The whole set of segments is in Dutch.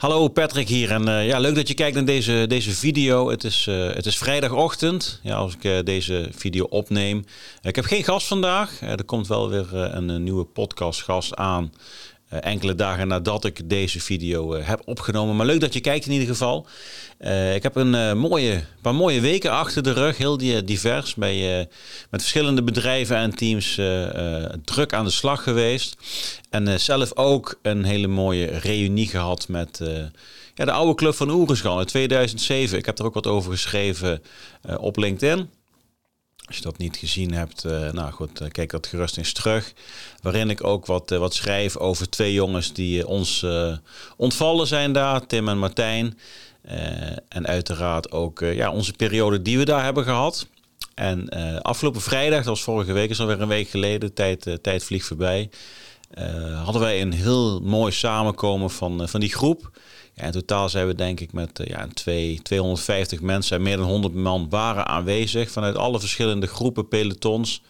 Hallo Patrick hier en uh, ja, leuk dat je kijkt naar deze, deze video. Het is, uh, het is vrijdagochtend ja, als ik uh, deze video opneem. Ik heb geen gast vandaag. er komt wel weer een, nieuwe podcastgast aan. Enkele dagen nadat ik deze video heb opgenomen. Maar leuk dat je kijkt in ieder geval. ik heb een mooie, paar mooie weken achter de rug. Heel divers. Bij, met verschillende bedrijven en teams druk aan de slag geweest. En zelf ook een hele mooie reunie gehad met ja, de oude club van Oerenschal in 2007. Ik heb er ook wat over geschreven op LinkedIn. Als je dat niet gezien hebt, uh, nou goed, uh, kijk dat gerust eens terug. Waarin ik ook wat, wat schrijf over twee jongens die ons ontvallen zijn daar, Tim en Martijn. en uiteraard ook ja, onze periode die we daar hebben gehad. En afgelopen vrijdag, dat was vorige week, is alweer een week geleden, tijd, tijd vliegt voorbij. Hadden wij een heel mooi samenkomen van, van die groep. Ja, in totaal zijn we denk ik met uh, ja, twee, 250 mensen en meer dan 100 man waren aanwezig vanuit alle verschillende groepen, pelotons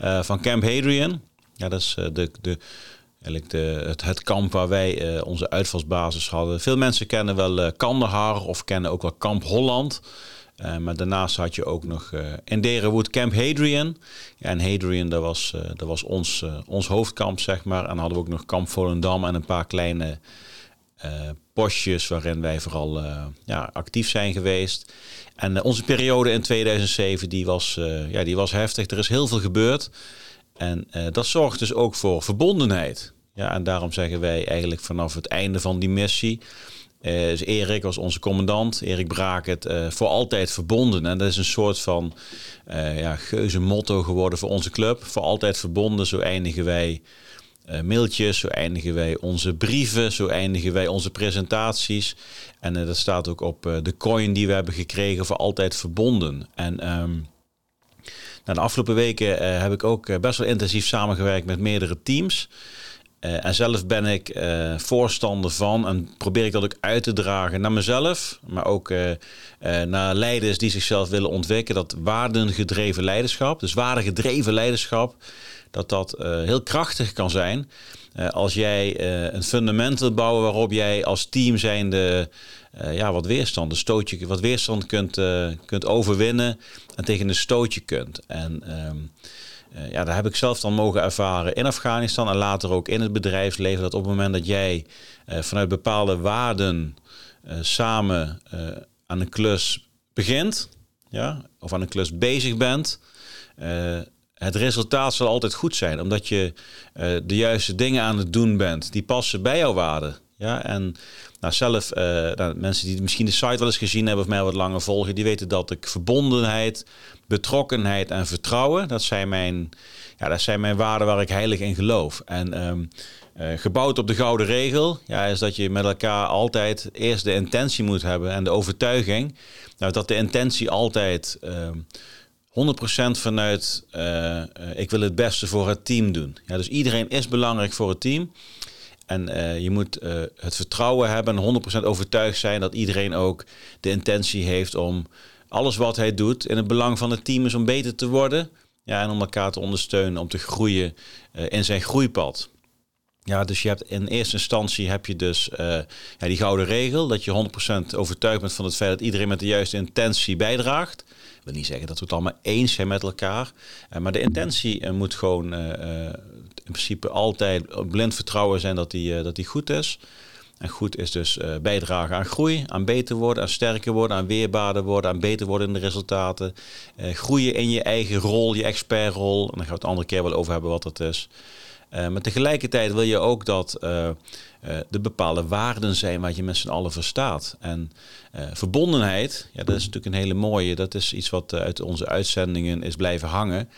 uh, van Camp Hadrian. Ja, dat is uh, de, de, eigenlijk de, het, kamp waar wij onze uitvalsbasis hadden. Veel mensen kennen wel Kandahar of kennen ook wel Kamp Holland. Maar daarnaast had je ook nog in Derenwood Camp Hadrian. Ja, en Hadrian, dat was, dat was ons, ons hoofdkamp, zeg maar. En dan hadden we ook nog Kamp Volendam en een paar kleine uh, postjes waarin wij vooral uh, ja, actief zijn geweest. En uh, onze periode in 2007 die was, ja, die was heftig. Er is heel veel gebeurd. En dat zorgt dus ook voor verbondenheid. Ja, en daarom zeggen wij eigenlijk vanaf het einde van die missie. Is Erik was onze commandant, Erik Braak het voor altijd verbonden. En dat is een soort van ja, geuze motto geworden voor onze club. Voor altijd verbonden, zo eindigen wij uh, mailtjes, zo eindigen wij onze brieven, zo eindigen wij onze presentaties. En uh, dat staat ook op uh, de coin die we hebben gekregen voor altijd verbonden. En um, de afgelopen weken heb ik ook best wel intensief samengewerkt met meerdere teams. En zelf ben ik voorstander van en probeer ik dat ook uit te dragen naar mezelf, maar ook naar leiders die zichzelf willen ontwikkelen. Dat waardengedreven leiderschap, dus waardegedreven leiderschap, dat dat heel krachtig kan zijn. Als jij een fundament wilt bouwen waarop jij als team zijnde ja, wat weerstand, een stootje, wat weerstand kunt, kunt overwinnen en tegen een stootje kunt. En ehm, ja, daar heb ik zelf dan mogen ervaren in Afghanistan en later ook in het bedrijfsleven. Dat op het moment dat jij vanuit bepaalde waarden samen aan een klus begint, ja, of aan een klus bezig bent, het resultaat zal altijd goed zijn, omdat je de juiste dingen aan het doen bent die passen bij jouw waarden. Ja, en nou, zelf, uh, nou, mensen die misschien de site wel eens gezien hebben of mij wat langer volgen, die weten dat ik verbondenheid, betrokkenheid en vertrouwen, dat zijn mijn, ja, dat zijn mijn waarden waar ik heilig in geloof. En um, uh, gebouwd op de gouden regel, ja, is dat je met elkaar altijd eerst de intentie moet hebben en de overtuiging nou, dat de intentie altijd. Uh, 100% vanuit uh, ik wil het beste voor het team doen. Ja, dus iedereen is belangrijk voor het team. En uh, je moet het vertrouwen hebben en 100% overtuigd zijn dat iedereen ook de intentie heeft om alles wat hij doet in het belang van het team is om beter te worden. Ja, en om elkaar te ondersteunen, om te groeien in zijn groeipad. Ja, dus je hebt in eerste instantie heb je dus ja, die gouden regel, dat je 100% overtuigd bent van het feit dat iedereen met de juiste intentie bijdraagt wil niet zeggen dat we het allemaal eens zijn met elkaar. Uh, maar de intentie uh, moet gewoon in principe altijd blind vertrouwen zijn dat die, dat die goed is. En goed is dus bijdragen aan groei, aan beter worden, aan sterker worden, aan weerbaarder worden, aan beter worden in de resultaten. groeien in je eigen rol, je expertrol. En dan gaan we het andere keer wel over hebben wat dat is. Uh, maar tegelijkertijd wil je ook dat uh, uh, er bepaalde waarden zijn wat je met z'n allen verstaat. En verbondenheid, ja, dat is natuurlijk een hele mooie. Dat is iets wat uit onze uitzendingen is blijven hangen.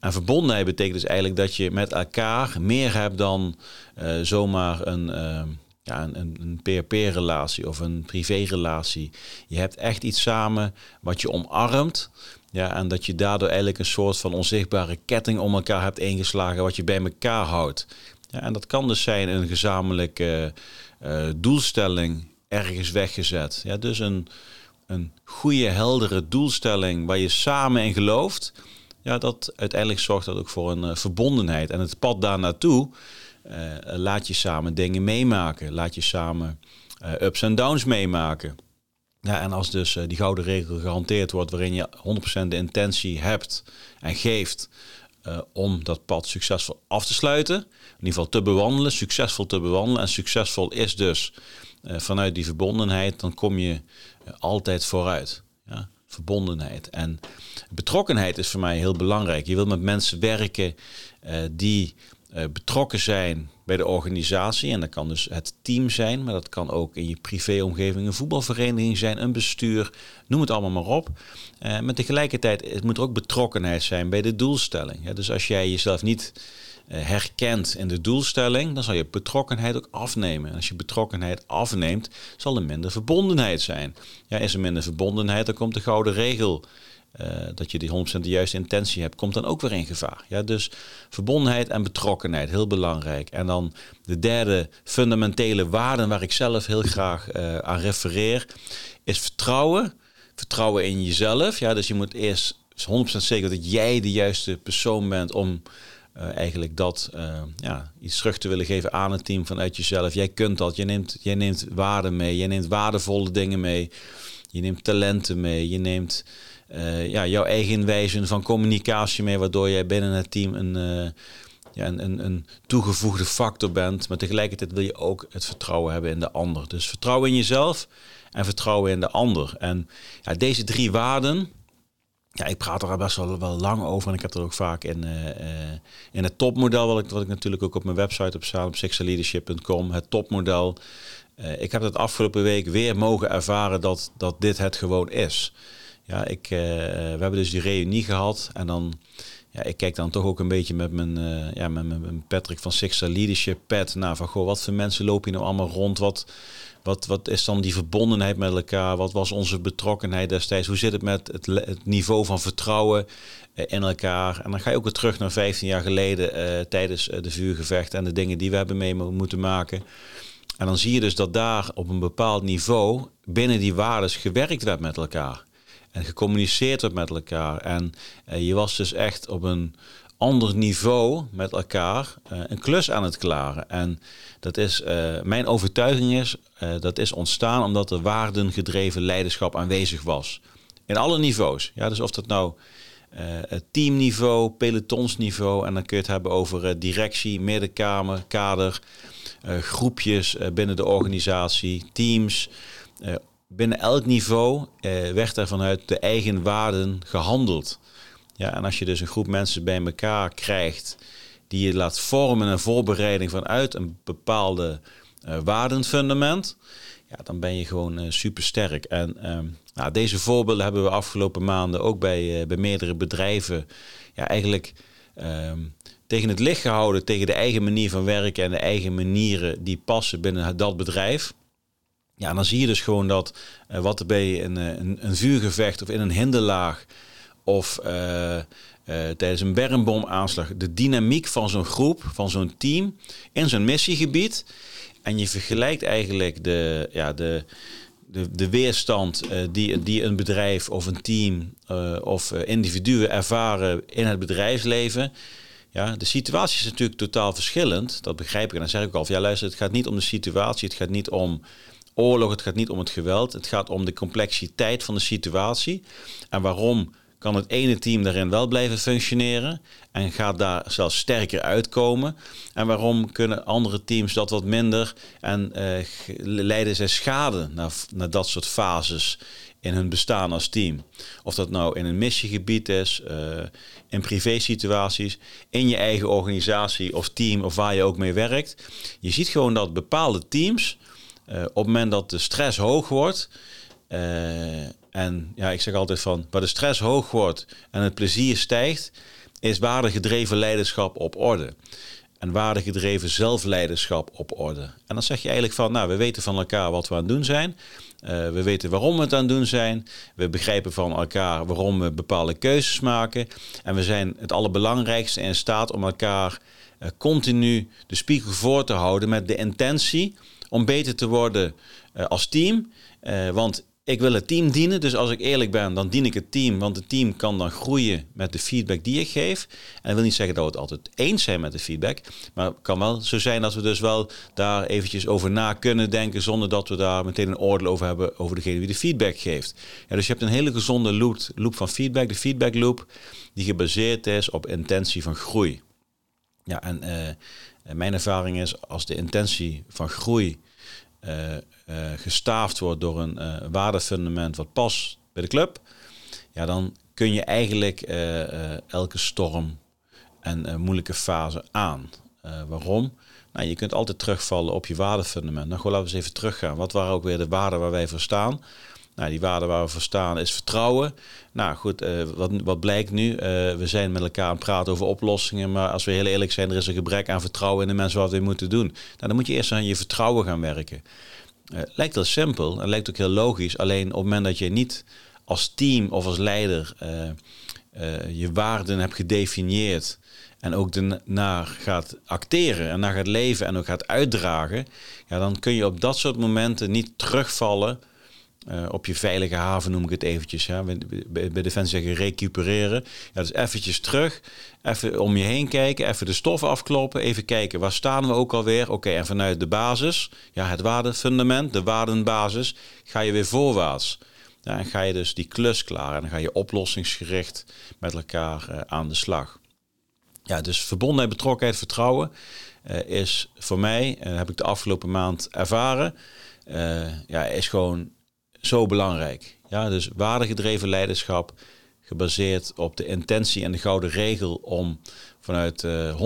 En verbondenheid betekent dus eigenlijk dat je met elkaar meer hebt dan zomaar een, ja, een, een PRP-relatie of een privé-relatie. Je hebt echt iets samen wat je omarmt. Ja, en dat je daardoor eigenlijk een soort van onzichtbare ketting om elkaar hebt ingeslagen, wat je bij elkaar houdt. Ja, en dat kan dus zijn een gezamenlijke uh, doelstelling ergens weggezet. Ja, dus een, een goede, heldere doelstelling waar je samen in gelooft. Ja, dat uiteindelijk zorgt dat ook voor een uh, verbondenheid. En het pad daar naartoe, laat je samen dingen meemaken. Laat je samen ups en downs meemaken. Ja, en als dus die gouden regel gehanteerd wordt, waarin je 100% de intentie hebt en geeft om dat pad succesvol af te sluiten, in ieder geval te bewandelen, succesvol te bewandelen. En succesvol is dus vanuit die verbondenheid, dan kom je altijd vooruit. Ja? Verbondenheid. En betrokkenheid is voor mij heel belangrijk. Je wil met mensen werken die uh, betrokken zijn bij de organisatie. En dat kan dus het team zijn, maar dat kan ook in je privéomgeving een voetbalvereniging zijn, een bestuur, noem het allemaal maar op. Uh, maar tegelijkertijd het moet er ook betrokkenheid zijn bij de doelstelling. Dus als jij jezelf niet eh, herkent in de doelstelling, dan zal je betrokkenheid ook afnemen. En als je betrokkenheid afneemt, zal er minder verbondenheid zijn. Ja, is er minder verbondenheid, dan komt de gouden regel. Uh, dat je die 100% de juiste intentie hebt, komt dan ook weer in gevaar. Ja, dus verbondenheid en betrokkenheid, heel belangrijk. En dan de derde fundamentele waarde waar ik zelf heel graag uh, aan refereer, is vertrouwen. Vertrouwen in jezelf. Ja, dus je moet eerst 100% zeker dat jij de juiste persoon bent om uh, eigenlijk dat ja, iets terug te willen geven aan het team vanuit jezelf. Jij kunt dat, je neemt, jij neemt waarde mee, je neemt waardevolle dingen mee, je neemt talenten mee, je neemt uh, ja, jouw eigen wijze van communicatie mee, waardoor jij binnen het team een, ja, een, een, toegevoegde factor bent. Maar tegelijkertijd wil je ook het vertrouwen hebben in de ander. Dus vertrouwen in jezelf en vertrouwen in de ander. En ja, deze drie waarden, ja, ik praat er best wel, lang over. En ik heb er ook vaak in, uh, in het topmodel, wat ik, wat ik natuurlijk ook op mijn website op sexaleadership.com, het topmodel. Ik heb het afgelopen week weer mogen ervaren dat, dat dit het gewoon is. Ja, ik, we hebben dus die reunie gehad en dan, ja, ik kijk dan toch ook een beetje met mijn, ja, met mijn Patrick van Sixer Leadership pad naar van, goh, wat voor mensen lopen hier nou allemaal rond? Wat, wat, wat is dan die verbondenheid met elkaar? Wat was onze betrokkenheid destijds? Hoe zit het met het, niveau van vertrouwen uh, in elkaar? En dan ga je ook weer terug naar 15 jaar geleden tijdens de vuurgevechten en de dingen die we hebben mee moeten maken. En dan zie je dus dat daar op een bepaald niveau binnen die waardes gewerkt werd met elkaar. En gecommuniceerd werd met elkaar. En je was dus echt op een ander niveau met elkaar uh, een klus aan het klaren. En dat is, uh, mijn overtuiging is, uh, dat is ontstaan omdat er waardengedreven leiderschap aanwezig was. In alle niveaus. Ja, dus of dat nou het teamniveau, pelotonsniveau, en dan kun je het hebben over directie, middenkamer, kader, groepjes binnen de organisatie, teams. Binnen elk niveau werd er vanuit de eigen waarden gehandeld. Ja, en als je dus een groep mensen bij elkaar krijgt die je laat vormen een voorbereiding vanuit een bepaalde uh, waardenfundament, ja, dan ben je gewoon uh, super sterk. En uh, nou, deze voorbeelden hebben we afgelopen maanden ook bij, uh, bij meerdere bedrijven ja, eigenlijk ehm, tegen het licht gehouden, tegen de eigen manier van werken en de eigen manieren die passen binnen dat bedrijf. Ja, dan zie je dus gewoon dat wat er bij een, een, een vuurgevecht of in een hinderlaag of uh, uh, tijdens een bermboomaanslag de dynamiek van zo'n groep, van zo'n team in zo'n missiegebied. En je vergelijkt eigenlijk de, ja, de, de, de weerstand uh, die, die een bedrijf of een team of individuen ervaren in het bedrijfsleven. Ja, de situatie is natuurlijk totaal verschillend. Dat begrijp ik. En dan zeg ik al, ja luister, het gaat niet om de situatie. Het gaat niet om oorlog. Het gaat niet om het geweld. Het gaat om de complexiteit van de situatie. En waarom kan het ene team daarin wel blijven functioneren en gaat daar zelfs sterker uitkomen. En waarom kunnen andere teams dat wat minder en uh, leiden zij schade naar, naar dat soort fases in hun bestaan als team. Of dat nou in een missiegebied is, uh, in privé situaties, in je eigen organisatie of team of waar je ook mee werkt. Je ziet gewoon dat bepaalde teams, uh, op het moment dat de stress hoog wordt, en ja, ik zeg altijd van, waar de stress hoog wordt en het plezier stijgt, is waardegedreven leiderschap op orde. En waardegedreven zelfleiderschap op orde. En dan zeg je eigenlijk van, nou, we weten van elkaar wat we aan het doen zijn. Uh, we weten waarom we het aan het doen zijn. We begrijpen van elkaar waarom we bepaalde keuzes maken. En we zijn het allerbelangrijkste in staat om elkaar continu de spiegel voor te houden met de intentie om beter te worden uh, als team. want ik wil het team dienen. Dus als ik eerlijk ben, dan dien ik het team. Want het team kan dan groeien met de feedback die ik geef. En dat wil niet zeggen dat we het altijd eens zijn met de feedback. Maar het kan wel zo zijn dat we dus wel daar eventjes over na kunnen denken. Zonder dat we daar meteen een oordeel over hebben over degene die de feedback geeft. Ja, dus je hebt een hele gezonde loop, loop van feedback. De feedback loop die gebaseerd is op intentie van groei. Ja, en uh, mijn ervaring is als de intentie van groei uh, gestaafd wordt door een waardefundament wat past bij de club, ja, dan kun je eigenlijk elke storm en moeilijke fase aan. waarom? Nou, je kunt altijd terugvallen op je waardefundament. Nou, gewoon laten we eens even teruggaan. Wat waren ook weer de waarden waar wij voor staan? Nou, die waarde waar we voor staan is vertrouwen. Nou goed, uh, wat, wat blijkt nu? Uh, we zijn met elkaar aan het praten over oplossingen. Maar als we heel eerlijk zijn, er is een gebrek aan vertrouwen in de mensen wat we moeten doen. Nou, dan moet je eerst aan je vertrouwen gaan werken. Uh, lijkt heel simpel en lijkt ook heel logisch. Alleen op het moment dat je niet als team of als leider je waarden hebt gedefinieerd en ook naar gaat acteren en naar gaat leven en ook gaat uitdragen, ja, dan kun je op dat soort momenten niet terugvallen uh, op je veilige haven noem ik het eventjes. Ja. Bij, bij Defensie zeggen recupereren. Ja, dus eventjes terug, even om je heen kijken, even de stof afkloppen, even kijken waar staan we ook alweer. Oké, en vanuit de basis, ja, het waardefundament, de waardenbasis, ga je weer voorwaarts. Ja, en ga je dus die klus klaar en dan ga je oplossingsgericht met elkaar uh, aan de slag. Ja, dus verbondenheid, betrokkenheid, vertrouwen uh, is voor mij, heb ik de afgelopen maand ervaren, ja, is gewoon zo belangrijk. Ja, dus waardegedreven leiderschap gebaseerd op de intentie en de gouden regel om vanuit uh, eh,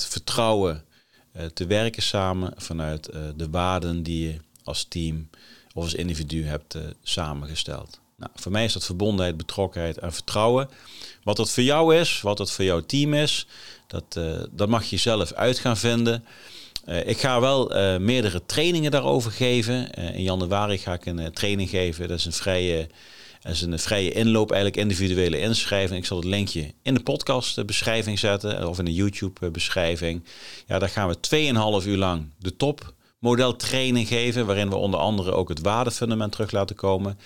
100% vertrouwen uh, te werken samen, vanuit uh, de waarden die je als team of als individu hebt samengesteld. Nou, voor mij is dat verbondenheid, betrokkenheid en vertrouwen. Wat dat voor jou is, wat dat voor jouw team is, dat, dat mag je zelf uit gaan vinden. Uh, ik ga wel uh, meerdere trainingen daarover geven. Uh, in januari ga ik een training geven. Dat is een vrije, dat is een vrije inloop, eigenlijk individuele inschrijving. Ik zal het linkje in de podcast beschrijving zetten of in de YouTube beschrijving. Ja, daar gaan we 2,5 uur lang de top modeltraining geven, waarin we onder andere ook het waardefundament terug laten komen.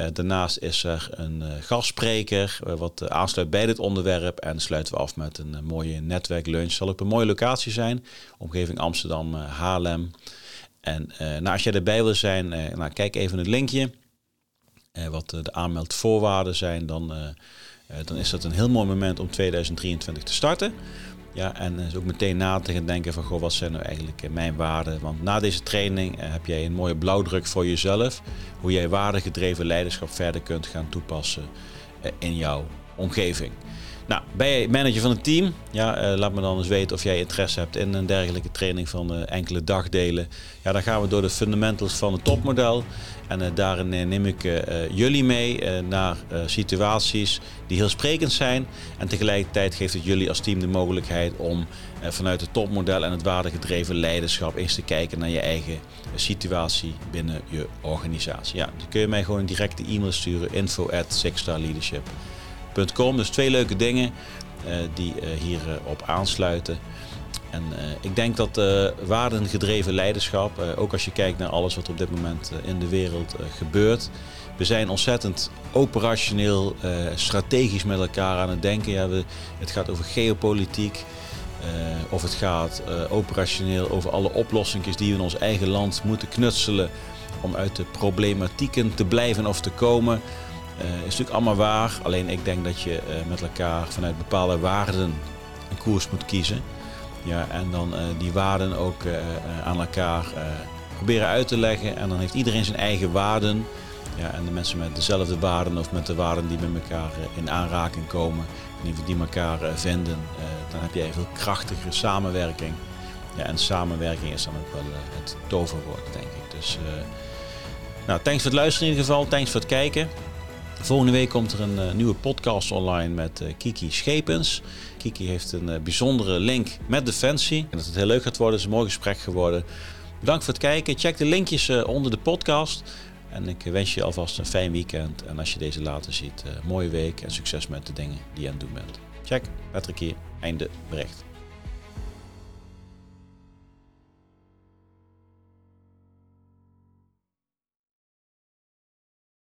Uh, daarnaast is er een uh, gastspreker uh, wat aansluit bij dit onderwerp. En sluiten we af met een mooie netwerklunch. Zal op een mooie locatie zijn. Omgeving Amsterdam, Haarlem. En nou, als jij erbij wil zijn, nou, kijk even het linkje. wat de aanmeldvoorwaarden zijn. Dan, dan is dat een heel mooi moment om 2023 te starten. Ja, en dus ook meteen na te gaan denken van, goh, wat zijn nou eigenlijk eh, mijn waarden? Want na deze training eh, heb jij een mooie blauwdruk voor jezelf. Hoe jij waardegedreven leiderschap verder kunt gaan toepassen eh, in jouw omgeving. Nou, ben je manager van een team? Ja, uh, laat me dan eens weten of jij interesse hebt in een dergelijke training van uh, enkele dagdelen. Ja, dan gaan we door de fundamentals van het topmodel. En uh, daarin neem ik jullie mee naar situaties die heel sprekend zijn. En tegelijkertijd geeft het jullie als team de mogelijkheid om vanuit het topmodel en het waardegedreven leiderschap eens te kijken naar je eigen situatie binnen je organisatie. Ja, dan kun je mij gewoon een directe e-mail sturen: info at dus twee leuke dingen uh, die uh, hierop aansluiten. En uh, ik denk dat waardengedreven leiderschap, ook als je kijkt naar alles wat op dit moment in de wereld gebeurt. We zijn ontzettend operationeel, strategisch met elkaar aan het denken. Ja, we, het gaat over geopolitiek. of het gaat operationeel over alle oplossingen die we in ons eigen land moeten knutselen om uit de problematieken te blijven of te komen. Uh, is natuurlijk allemaal waar. Alleen ik denk dat je uh, met elkaar vanuit bepaalde waarden een koers moet kiezen. Ja, en dan uh, die waarden ook aan elkaar proberen uit te leggen. En dan heeft iedereen zijn eigen waarden. Ja, en de mensen met dezelfde waarden of met de waarden die met elkaar in aanraking komen, en die elkaar vinden, dan heb je een veel krachtigere samenwerking. Ja, en samenwerking is dan ook wel het toverwoord, denk ik. Dus nou, thanks voor het luisteren in ieder geval. Thanks voor het kijken. Volgende week komt er een uh, nieuwe podcast online met uh, Kiki Schepens. Kiki heeft een uh, bijzondere link met Defensie. En dat het heel leuk gaat worden. Is een mooi gesprek geworden. Bedankt voor het kijken. Check de linkjes onder de podcast. En ik wens je alvast een fijn weekend. En als je deze later ziet, mooie week en succes met de dingen die je aan het doen bent. Check, Patrick hier. Einde bericht.